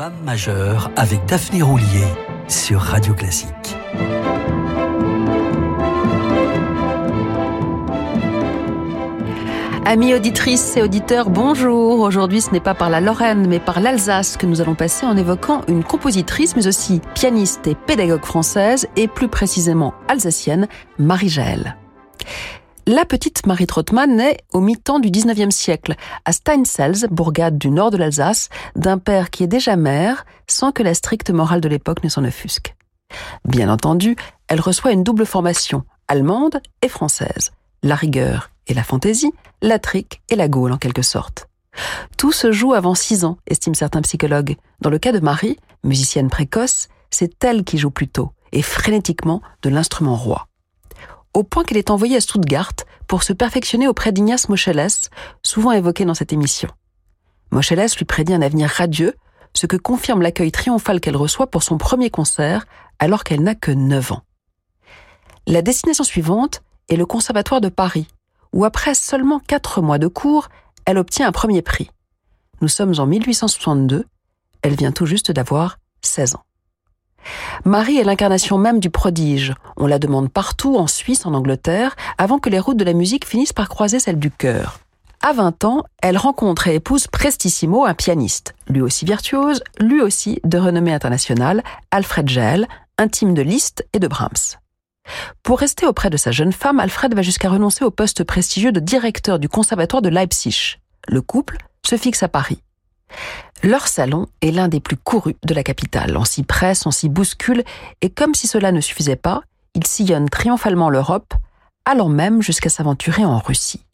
Femme majeure avec Daphné Roulier sur Radio Classique. Amis auditrices et auditeurs, bonjour. Aujourd'hui, ce n'est pas par la Lorraine, mais par l'Alsace que nous allons passer en évoquant une compositrice, mais aussi pianiste et pédagogue française, et plus précisément alsacienne, Marie-Jaël. La petite Marie Trottmann naît au mi-temps du 19e siècle, à Steinsels, bourgade du nord de l'Alsace, d'un père qui est déjà mère, sans que la stricte morale de l'époque ne s'en offusque. Bien entendu, elle reçoit une double formation, allemande et française. La rigueur et la fantaisie, la trique et la gaule en quelque sorte. Tout se joue avant six ans, estiment certains psychologues. Dans le cas de Marie, musicienne précoce, c'est elle qui joue plus tôt, et frénétiquement, de l'instrument roi au point qu'elle est envoyée à Stuttgart pour se perfectionner auprès d'Ignace Moscheles, souvent évoqué dans cette émission. Moscheles lui prédit un avenir radieux, ce que confirme l'accueil triomphal qu'elle reçoit pour son premier concert, alors qu'elle n'a que 9 ans. La destination suivante est le Conservatoire de Paris, où après seulement 4 mois de cours, elle obtient un premier prix. Nous sommes en 1862, elle vient tout juste d'avoir 16 ans. Marie est l'incarnation même du prodige. On la demande partout, en Suisse, en Angleterre, avant que les routes de la musique finissent par croiser celles du cœur. À 20 ans, elle rencontre et épouse Prestissimo, un pianiste, lui aussi virtuose, lui aussi de renommée internationale, Alfred Gell, intime de Liszt et de Brahms. Pour rester auprès de sa jeune femme, Alfred va jusqu'à renoncer au poste prestigieux de directeur du conservatoire de Leipzig. Le couple se fixe à Paris. Leur salon est l'un des plus courus de la capitale. On s'y presse, on s'y bouscule, et comme si cela ne suffisait pas, ils sillonnent triomphalement l'Europe, allant même jusqu'à s'aventurer en Russie.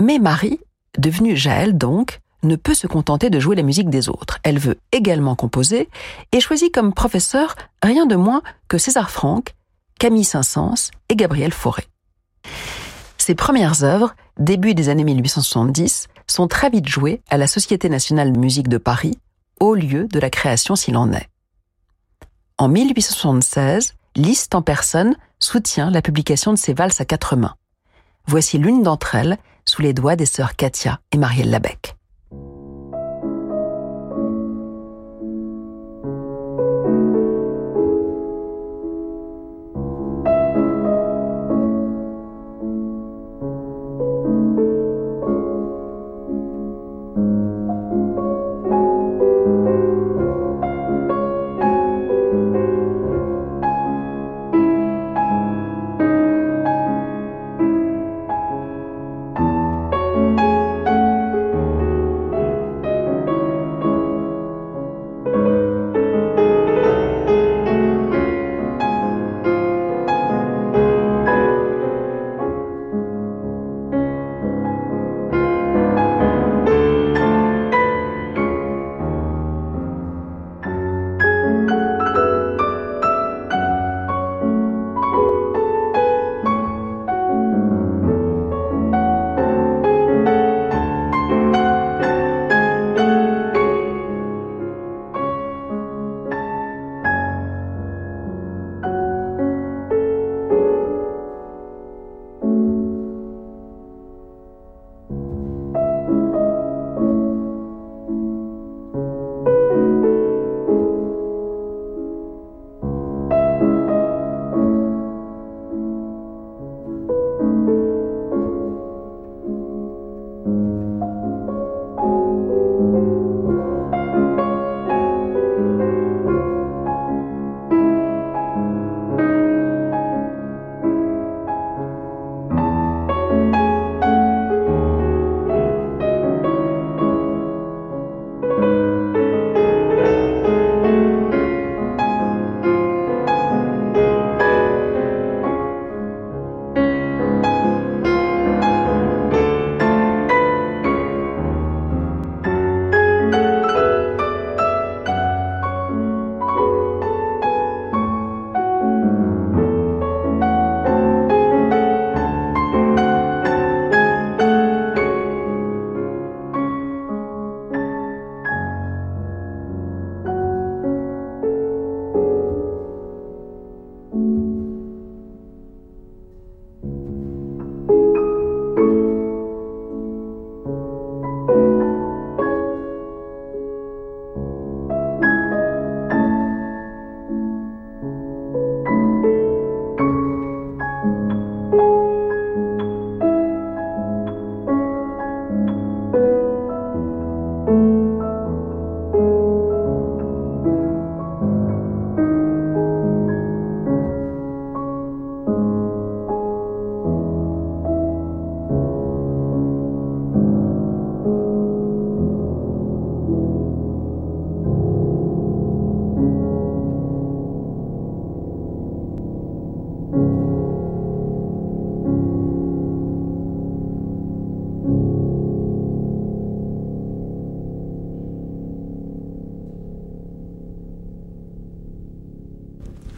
Mais Marie, devenue Jaël donc, ne peut se contenter de jouer la musique des autres. Elle veut également composer et choisit comme professeur rien de moins que César Franck, Camille Saint-Saëns et Gabriel Fauré. Ses premières œuvres, début des années 1870, sont très vite jouées à la Société nationale de musique de Paris, au lieu de la création s'il en est. En 1876, Liszt en personne soutient la publication de ses valses à quatre mains. Voici l'une d'entre elles sous les doigts des sœurs Katia et Marielle Labec.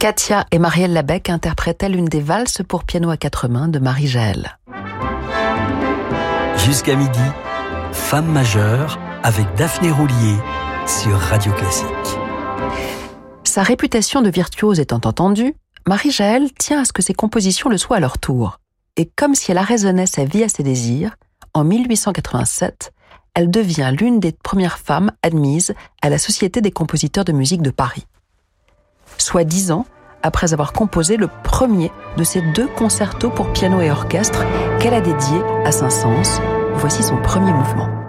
Katia et Marielle Labec interprétaient l'une des valses pour piano à quatre mains de Marie Jaël. Jusqu'à midi, Femme majeure avec Daphné Roulier sur Radio Classique. Sa réputation de virtuose étant entendue, Marie-Jaël tient à ce que ses compositions le soient à leur tour. Et comme si elle arraisonnait sa vie à ses désirs, en 1887, elle devient l'une des premières femmes admises à la Société des compositeurs de musique de Paris. Soit dix ans après avoir composé le premier de ces deux concertos pour piano et orchestre qu'elle a dédiés à Saint-Saëns. Voici son premier mouvement.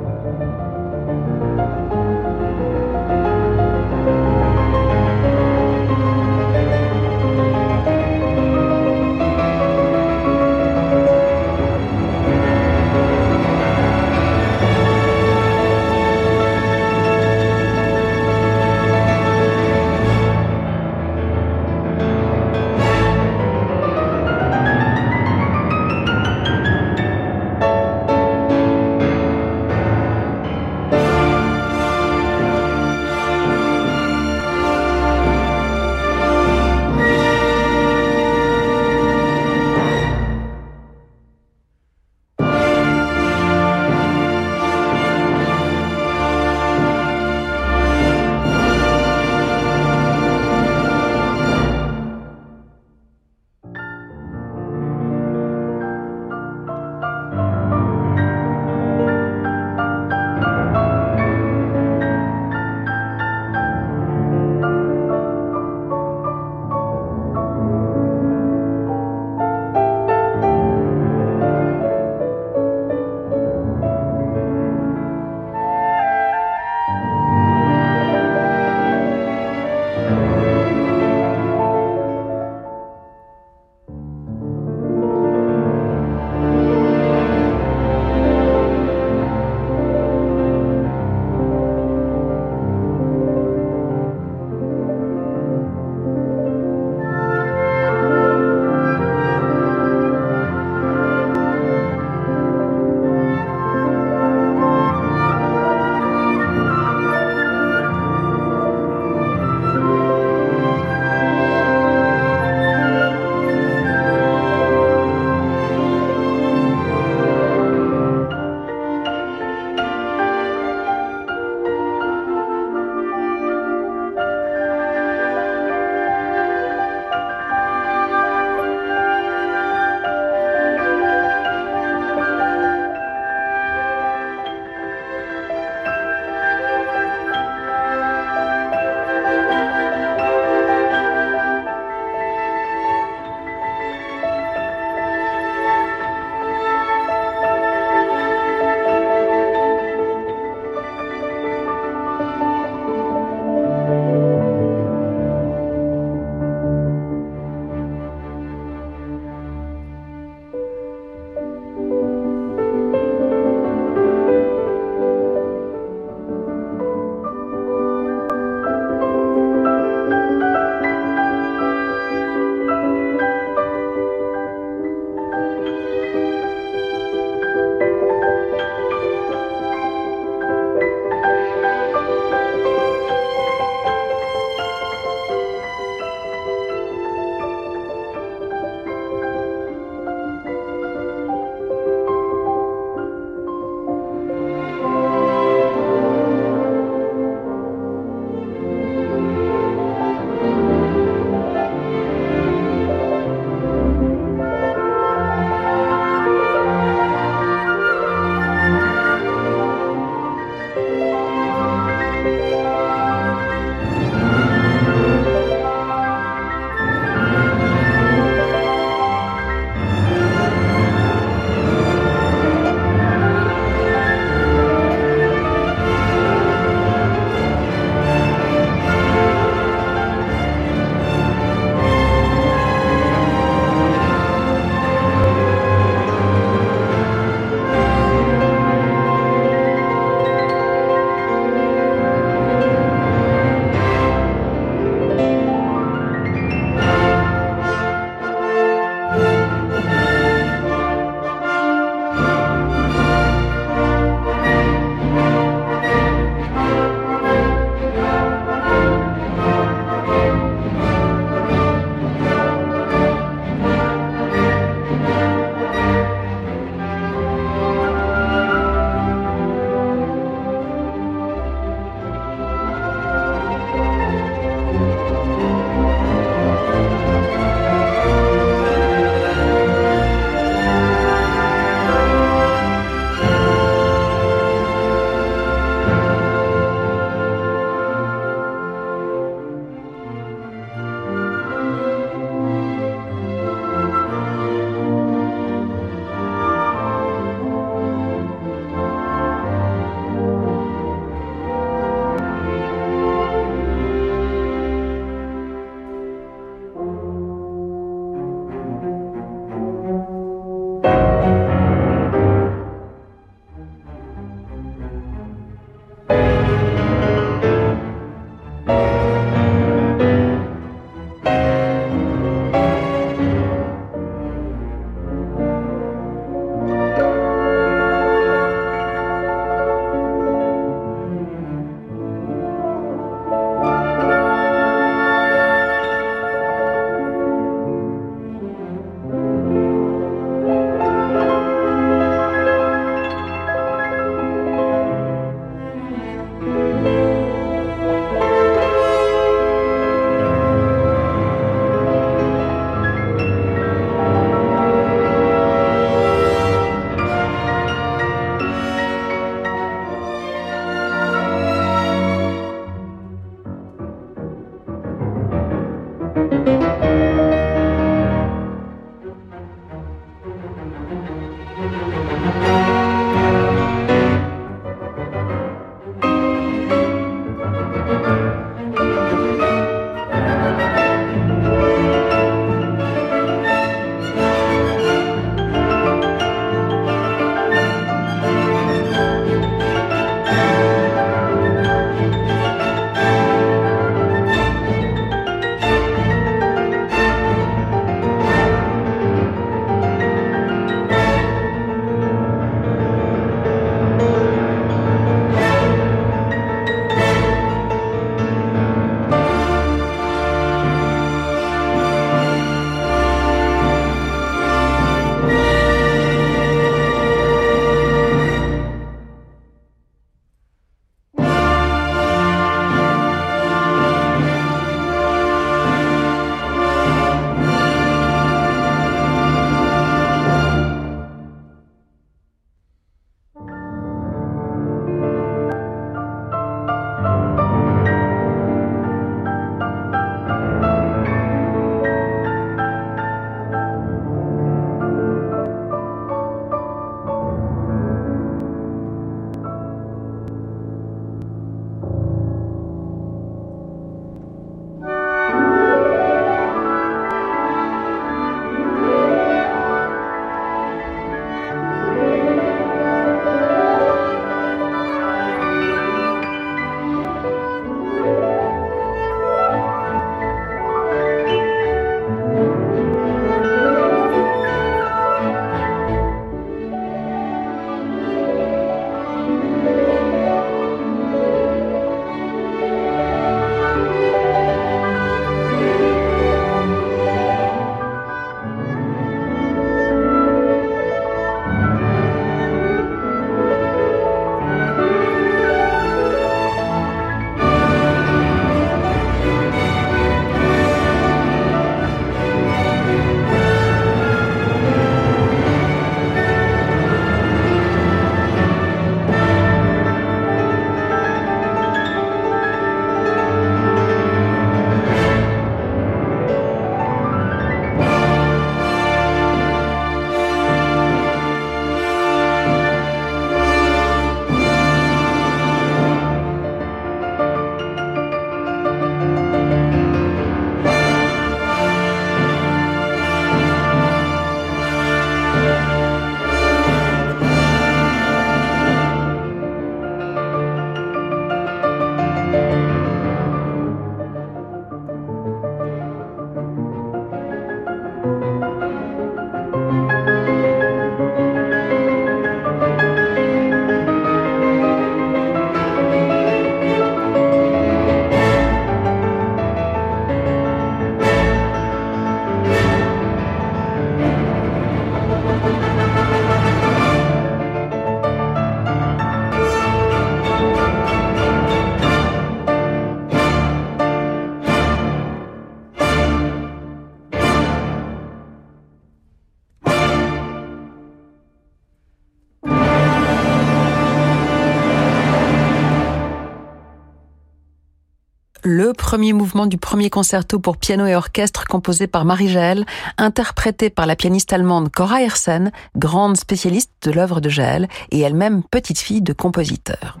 Le premier mouvement du premier concerto pour piano et orchestre composé par Marie-Jaël, interprété par la pianiste allemande Cora Hersen, grande spécialiste de l'œuvre de Jaël et elle-même petite fille de compositeur.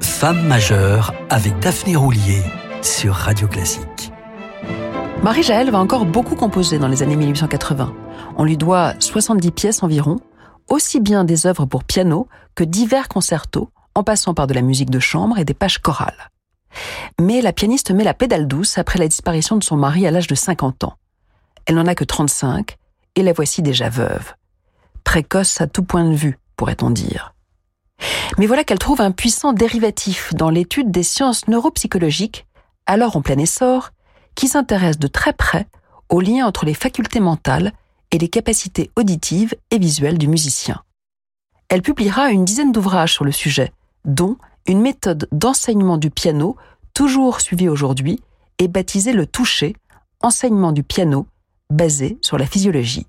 Femme majeure avec Daphné Roulier sur Radio Classique. Marie-Jaël va encore beaucoup composer dans les années 1880. On lui doit 70 pièces environ, aussi bien des œuvres pour piano que divers concertos, en passant par de la musique de chambre et des pages chorales. Mais la pianiste met la pédale douce après la disparition de son mari à l'âge de 50 ans. Elle n'en a que 35 et la voici déjà veuve. Précoce à tout point de vue, pourrait-on dire. Mais voilà qu'elle trouve un puissant dérivatif dans l'étude des sciences neuropsychologiques, alors en plein essor, qui s'intéresse de très près au lien entre les facultés mentales et les capacités auditives et visuelles du musicien. Elle publiera une dizaine d'ouvrages sur le sujet, dont une méthode d'enseignement du piano, toujours suivie aujourd'hui, est baptisée le toucher, enseignement du piano, basé sur la physiologie.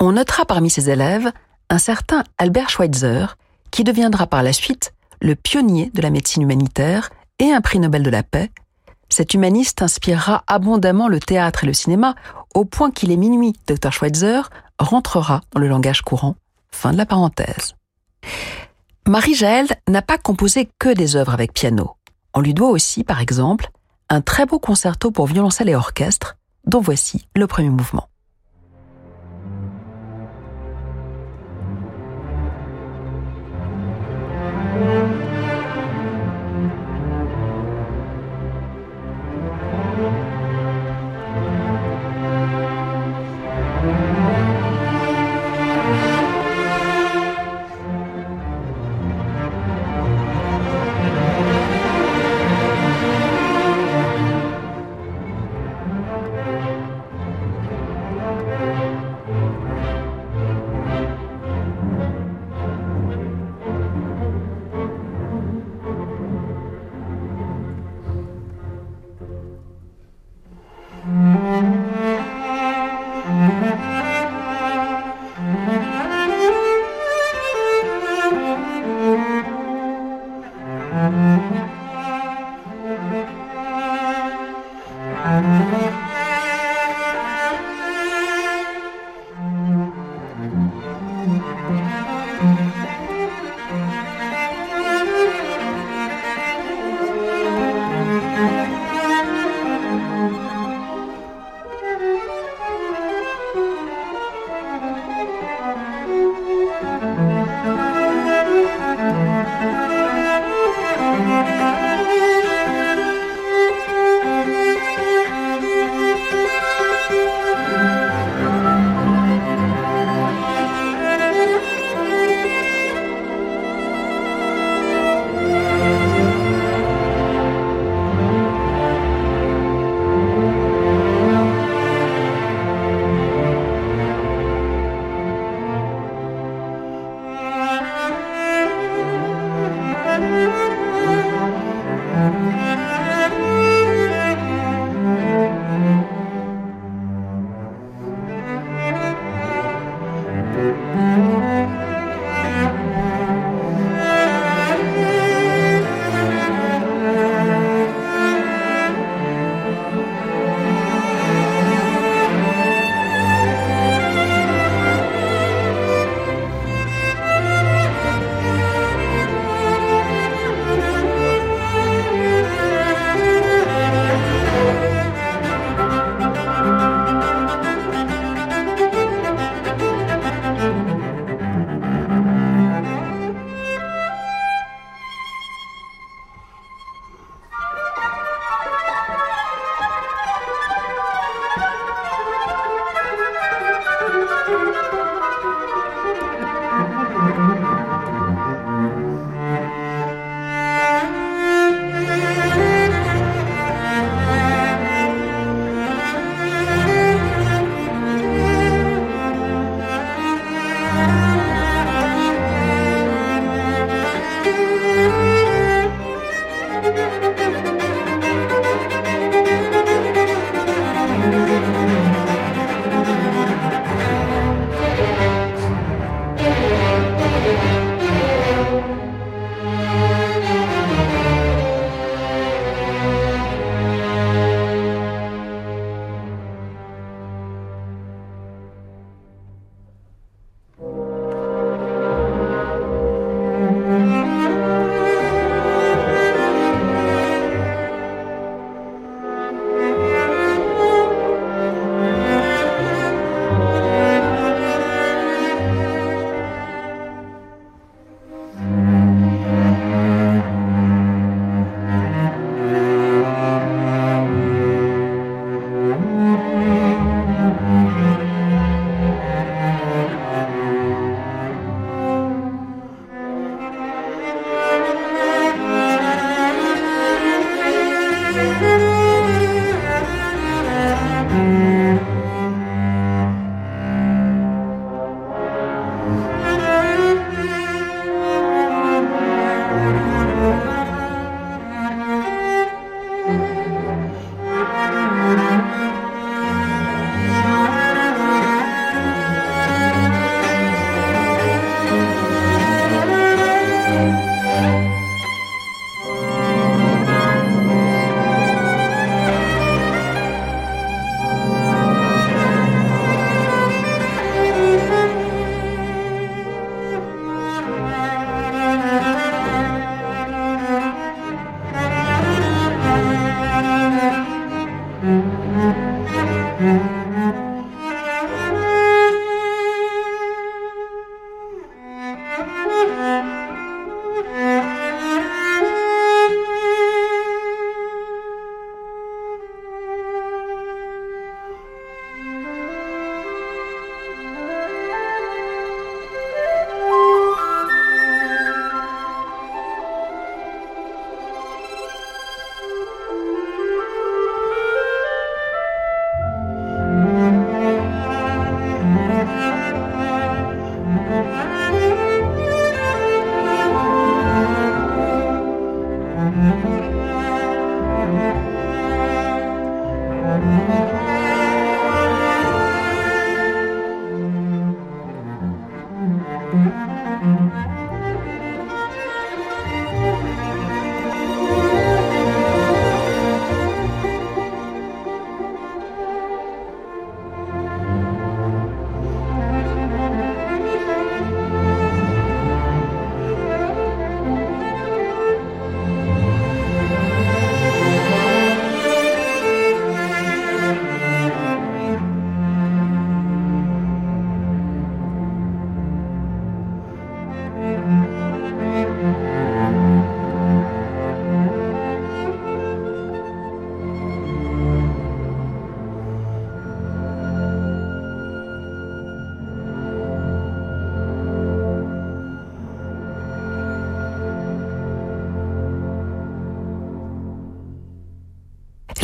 On notera parmi ses élèves un certain Albert Schweitzer, qui deviendra par la suite le pionnier de la médecine humanitaire et un prix Nobel de la paix. Cet humaniste inspirera abondamment le théâtre et le cinéma, au point qu'il est minuit, Dr Schweitzer rentrera dans le langage courant. Fin de la parenthèse. Marie-Jaël n'a pas composé que des œuvres avec piano. On lui doit aussi, par exemple, un très beau concerto pour violoncelle et orchestre, dont voici le premier mouvement.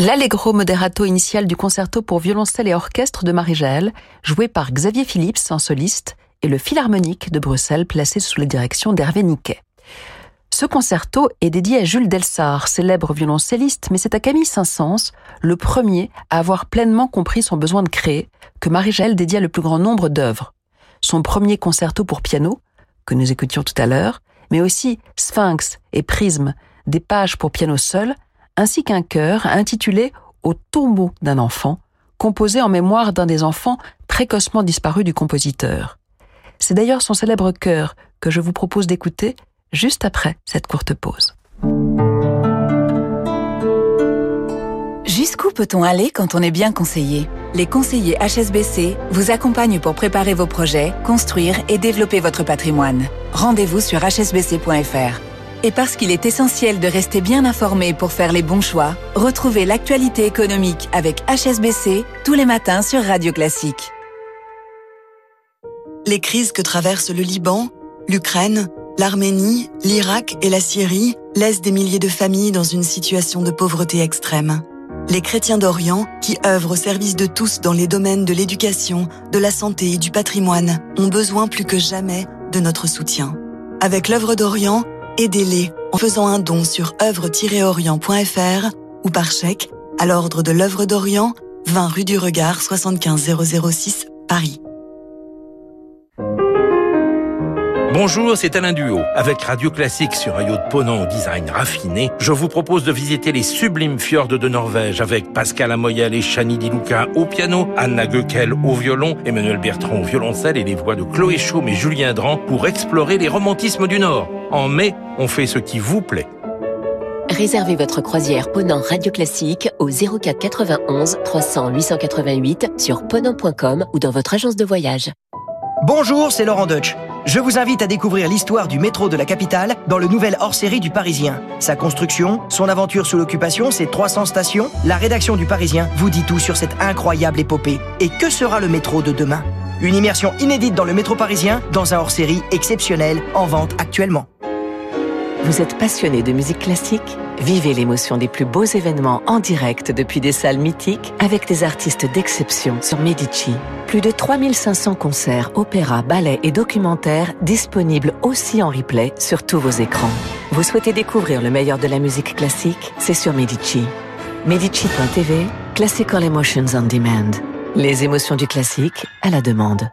L'allegro moderato initial du concerto pour violoncelle et orchestre de Marie-Jaël, joué par Xavier Phillips en soliste, et le Philharmonique de Bruxelles placé sous la direction d'Hervé Niquet. Ce concerto est dédié à Jules Delsart, célèbre violoncelliste, mais c'est à Camille Saint-Saëns, le premier à avoir pleinement compris son besoin de créer, que Marie-Jaël dédia le plus grand nombre d'œuvres. Son premier concerto pour piano, que nous écoutions tout à l'heure, mais aussi Sphinx et Prisme, des pages pour piano seul, ainsi qu'un chœur intitulé Au tombeau d'un enfant, composé en mémoire d'un des enfants précocement disparus du compositeur. C'est d'ailleurs son célèbre chœur que je vous propose d'écouter juste après cette courte pause. Jusqu'où peut-on aller quand on est bien conseillé? Les conseillers HSBC vous accompagnent pour préparer vos projets, construire et développer votre patrimoine. Rendez-vous sur hsbc.fr. Et parce qu'il est essentiel de rester bien informé pour faire les bons choix, retrouvez l'actualité économique avec HSBC tous les matins sur Radio Classique. Les crises que traversent le Liban, l'Ukraine, l'Arménie, l'Irak et la Syrie laissent des milliers de familles dans une situation de pauvreté extrême. Les chrétiens d'Orient, qui œuvrent au service de tous dans les domaines de l'éducation, de la santé et du patrimoine, ont besoin plus que jamais de notre soutien. Avec l'œuvre d'Orient, aidez-les en faisant un don sur œuvre-orient.fr ou par chèque à l'ordre de l'œuvre d'Orient, 20 rue du Regard 75006, Paris. Bonjour, c'est Alain Duo. Avec Radio Classique sur un yacht ponant au design raffiné, je vous propose de visiter les sublimes fjords de Norvège avec Pascal Amoyel et Chani Di Luca au piano, Anna Goekel au violon, Emmanuel Bertrand au violoncelle et les voix de Chloé Chaume et Julien Dran pour explorer les romantismes du Nord. En mai, on fait ce qui vous plaît. Réservez votre croisière Ponant Radio Classique au 04 91 300 888 sur ponant.com ou dans votre agence de voyage. Bonjour, c'est Laurent Deutsch. Je vous invite à découvrir l'histoire du métro de la capitale dans le nouvel hors-série du Parisien. Sa construction, son aventure sous l'occupation, ses 300 stations, la rédaction du Parisien vous dit tout sur cette incroyable épopée. Et que sera le métro de demain? Une immersion inédite dans le métro parisien, dans un hors-série exceptionnel en vente actuellement. Vous êtes passionné de musique classique? Vivez l'émotion des plus beaux événements en direct depuis des salles mythiques avec des artistes d'exception sur Medici. Plus de 3500 concerts, opéras, ballets et documentaires disponibles aussi en replay sur tous vos écrans. Vous souhaitez découvrir le meilleur de la musique classique? C'est sur Medici. Medici.tv, Classical Emotions on Demand. Les émotions du classique à la demande.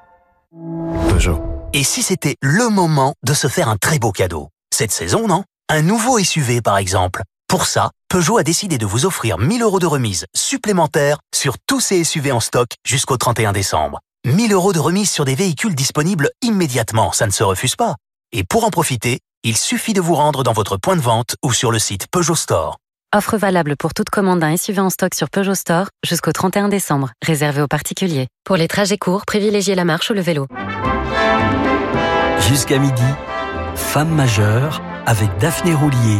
Peugeot. Et si c'était le moment de se faire un très beau cadeau? Cette saison, non? Un nouveau SUV, par exemple pour ça, Peugeot a décidé de vous offrir 1000 euros de remise supplémentaire sur tous ces SUV en stock jusqu'au 31 décembre. 1000 euros de remise sur des véhicules disponibles immédiatement, ça ne se refuse pas. Et pour en profiter, il suffit de vous rendre dans votre point de vente ou sur le site Peugeot Store. Offre valable pour toute commande d'un SUV en stock sur Peugeot Store jusqu'au 31 décembre, réservé aux particuliers. Pour les trajets courts, privilégiez la marche ou le vélo. Jusqu'à midi, Femme majeure avec Daphné Roulier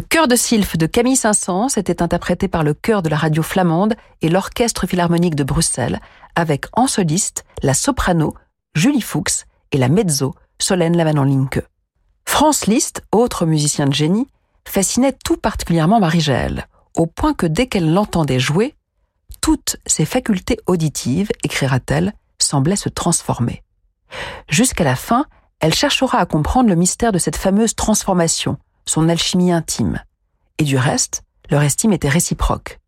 Chœur de Sylphe de Camille Saint-Saëns était interprété par le chœur de la radio flamande et l'orchestre philharmonique de Bruxelles, avec en soliste la soprano Julie Fuchs et la mezzo Solène Lavanon-Linke. Franz Liszt, autre musicien de génie, fascinait tout particulièrement Marie-Jaël, au point que dès qu'elle l'entendait jouer, toutes ses facultés auditives, écrira-t-elle, semblaient se transformer. Jusqu'à la fin, elle cherchera à comprendre le mystère de cette fameuse transformation, son alchimie intime et du reste, leur estime était réciproque.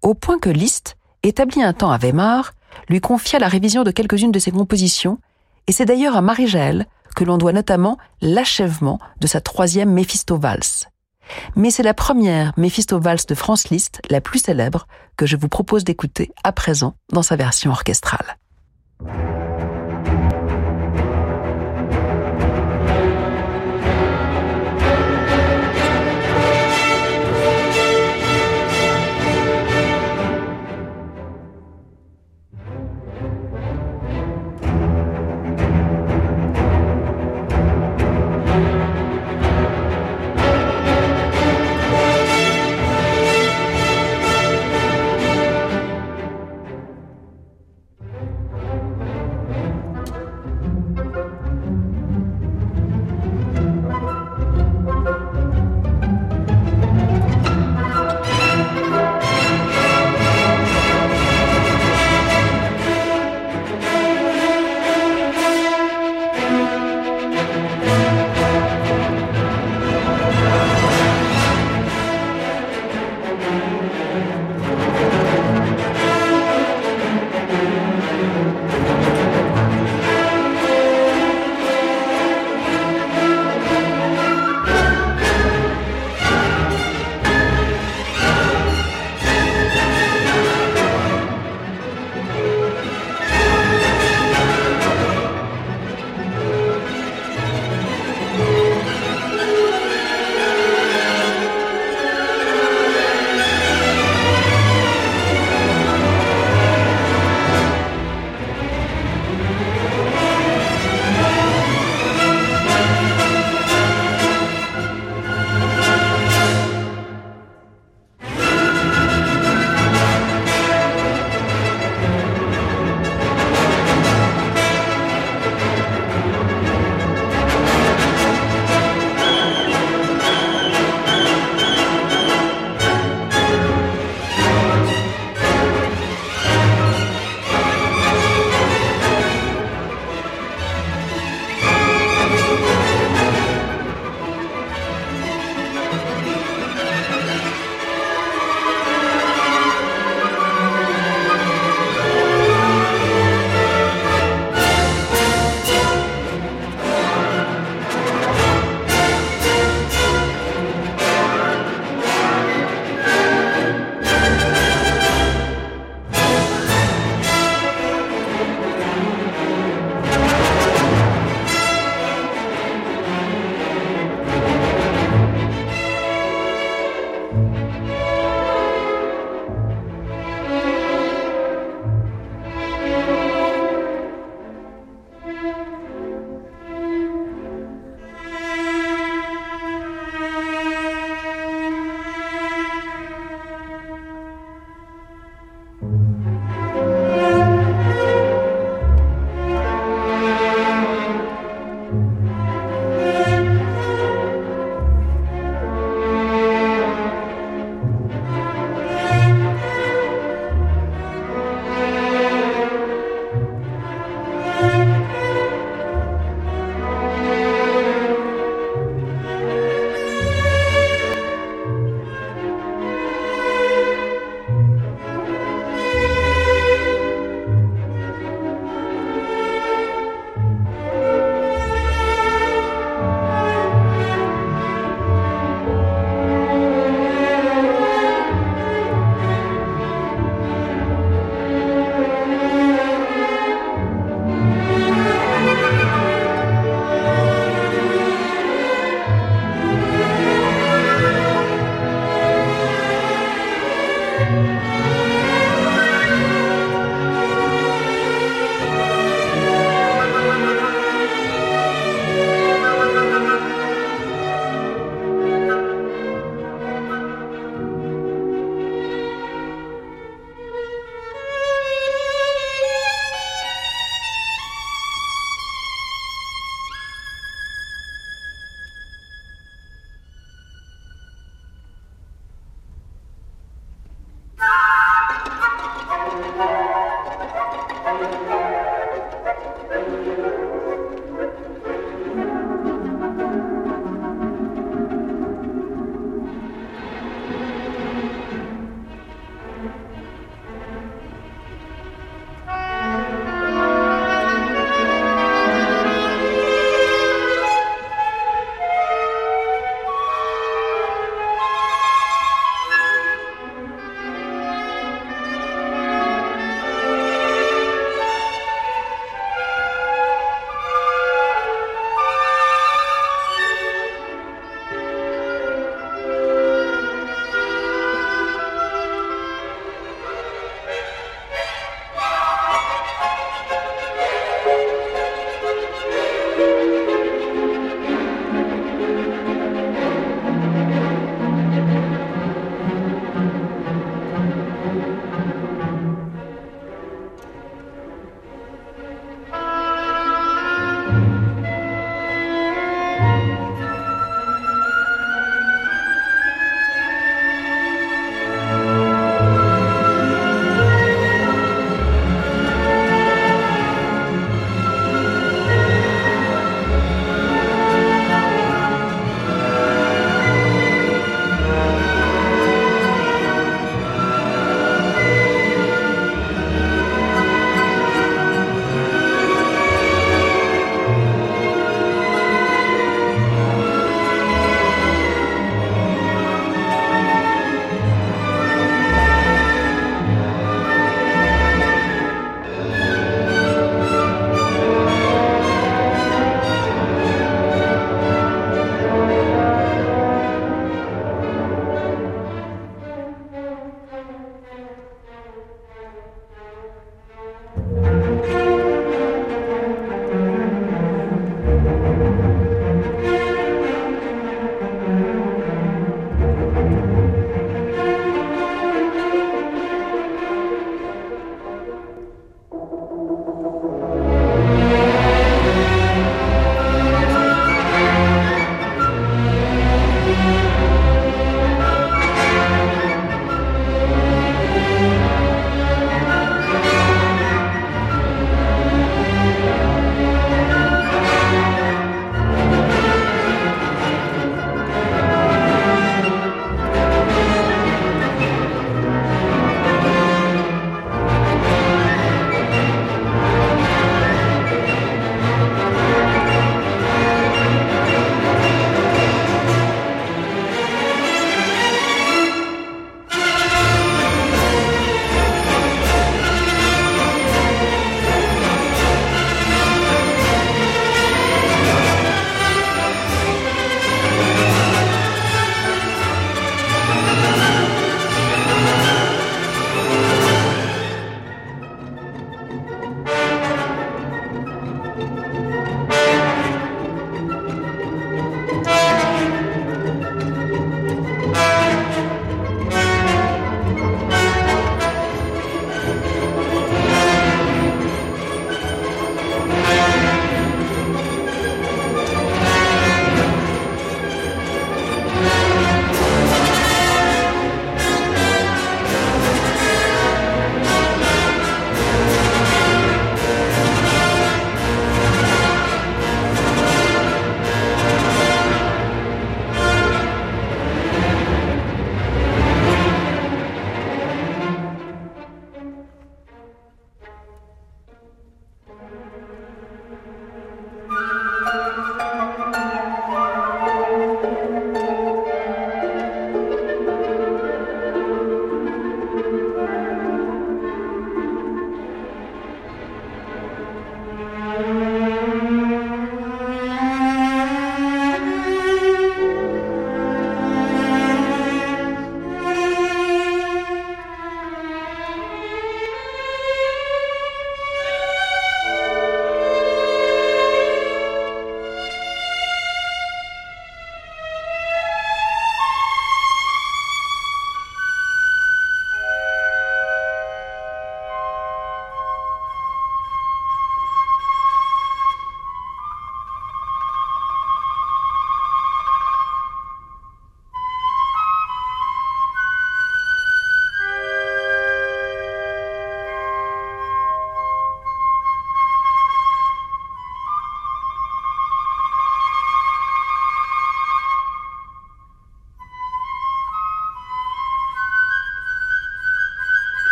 Au point que Liszt, établi un temps à Weimar, lui confia la révision de quelques-unes de ses compositions, et c'est d'ailleurs à Marie-Jaël que l'on doit notamment l'achèvement de sa troisième Méphisto-Valse. Mais c'est la première Méphisto-Valse de Franz Liszt, la plus célèbre, que je vous propose d'écouter à présent dans sa version orchestrale.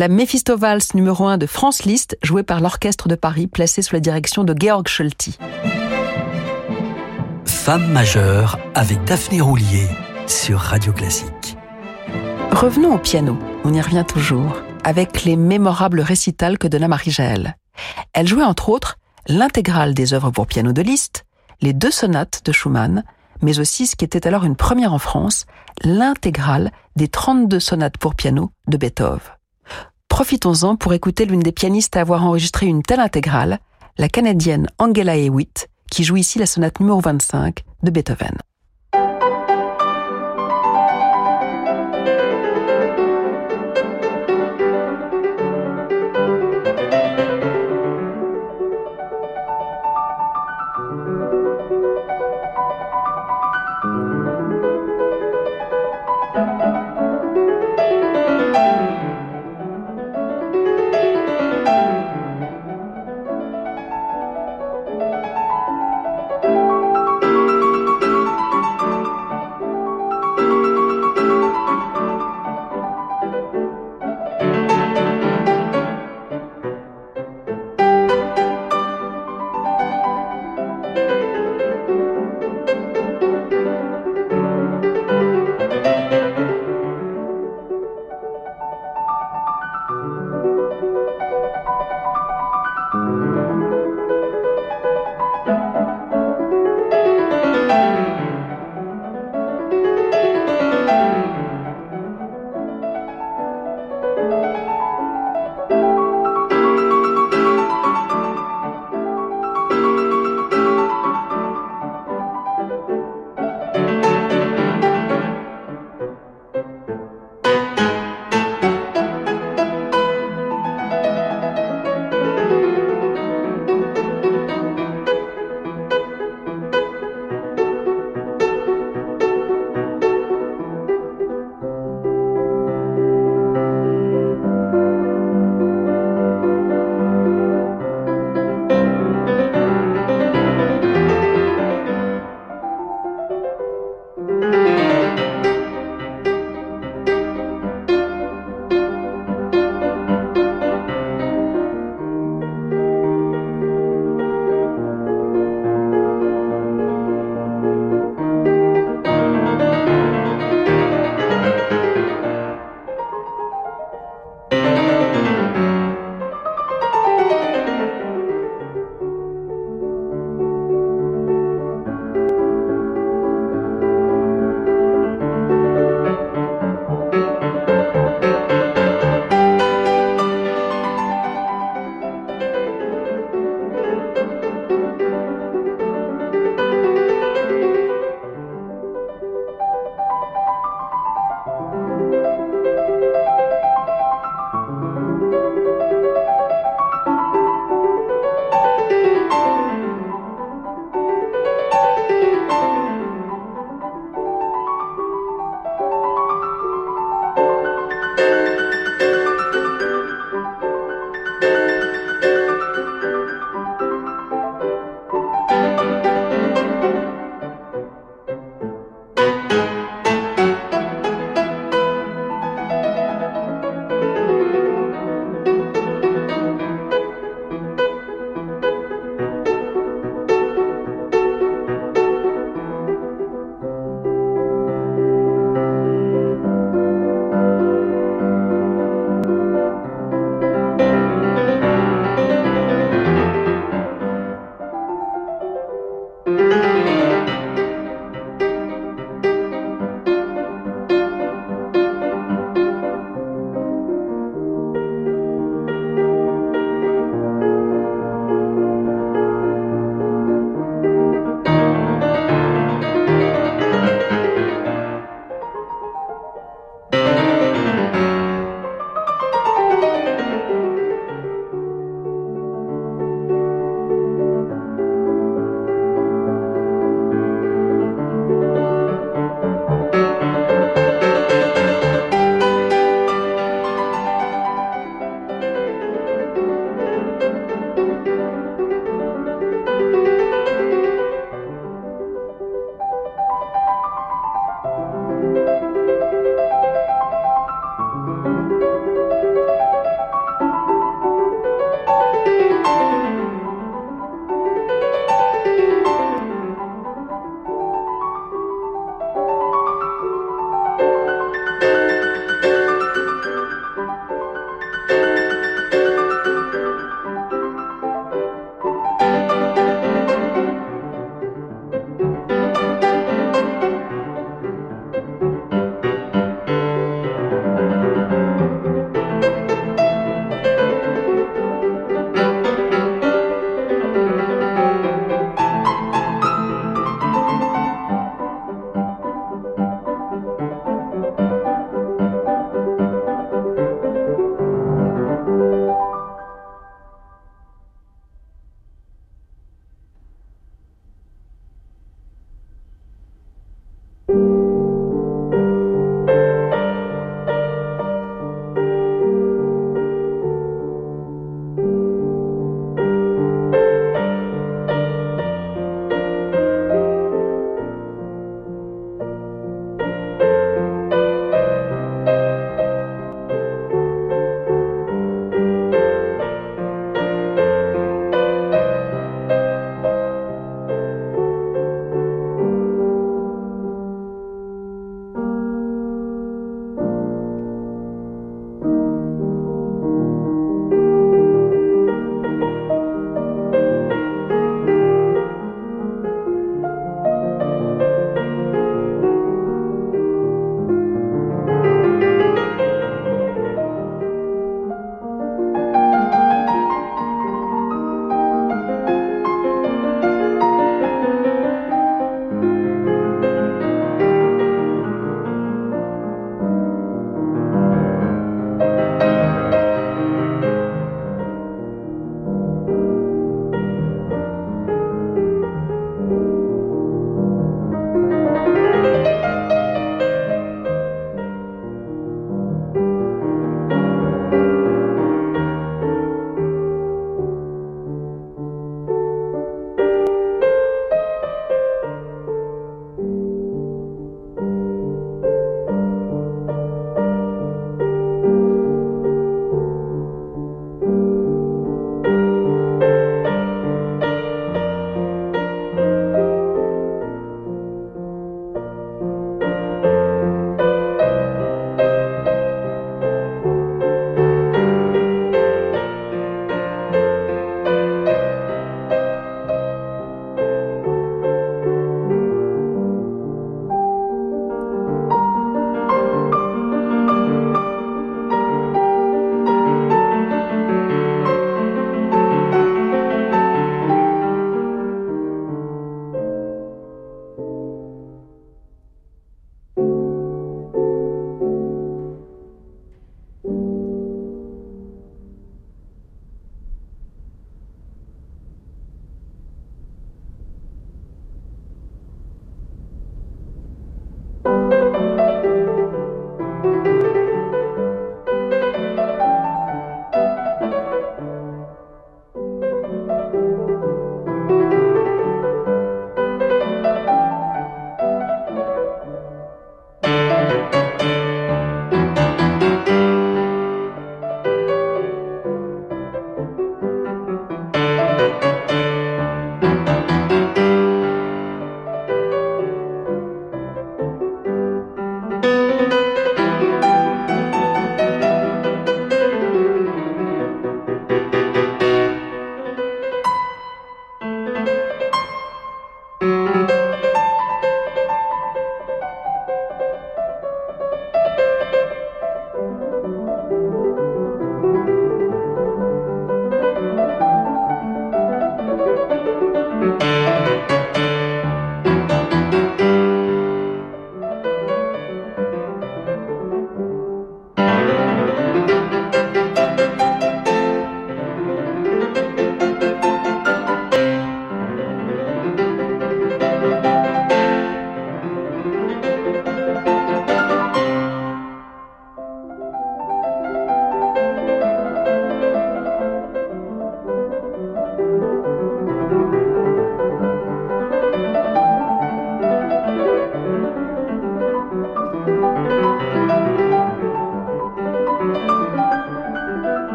La Mephisto Valse numéro 1 de France Liszt, jouée par l'Orchestre de Paris, placé sous la direction de Georg Scholti. Femme majeure avec Daphné Roulier sur Radio Classique. Revenons au piano, on y revient toujours, avec les mémorables récitals que donna Marie-Jaël. Elle jouait entre autres l'intégrale des œuvres pour piano de Liszt, les deux sonates de Schumann, mais aussi ce qui était alors une première en France, l'intégrale des 32 sonates pour piano de Beethoven. Profitons-en pour écouter l'une des pianistes à avoir enregistré une telle intégrale, la canadienne Angela Hewitt, qui joue ici la sonate numéro 25 de Beethoven.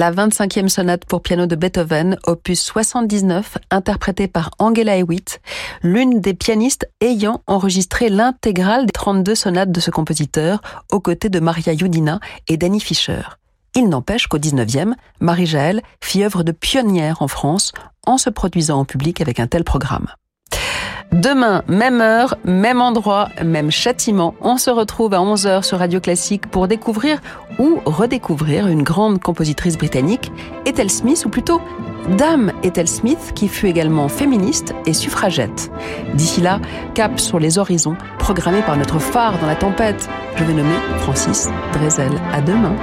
La 25e sonate pour piano de Beethoven, opus 79, interprétée par Angela Hewitt, l'une des pianistes ayant enregistré l'intégrale des 32 sonates de ce compositeur, aux côtés de Maria Yudina et Danny Fischer. Il n'empêche qu'au 19e, Marie-Jaël fit œuvre de pionnière en France en se produisant en public avec un tel programme. Demain, même heure, même endroit, même châtiment, on se retrouve à 11h sur Radio Classique pour découvrir ou redécouvrir une grande compositrice britannique, Ethel Smith, ou plutôt Dame Ethel Smith, qui fut également féministe et suffragette. D'ici là, cap sur les horizons, programmé par notre phare dans la tempête. Je vais nommer Francis Drezel. À demain.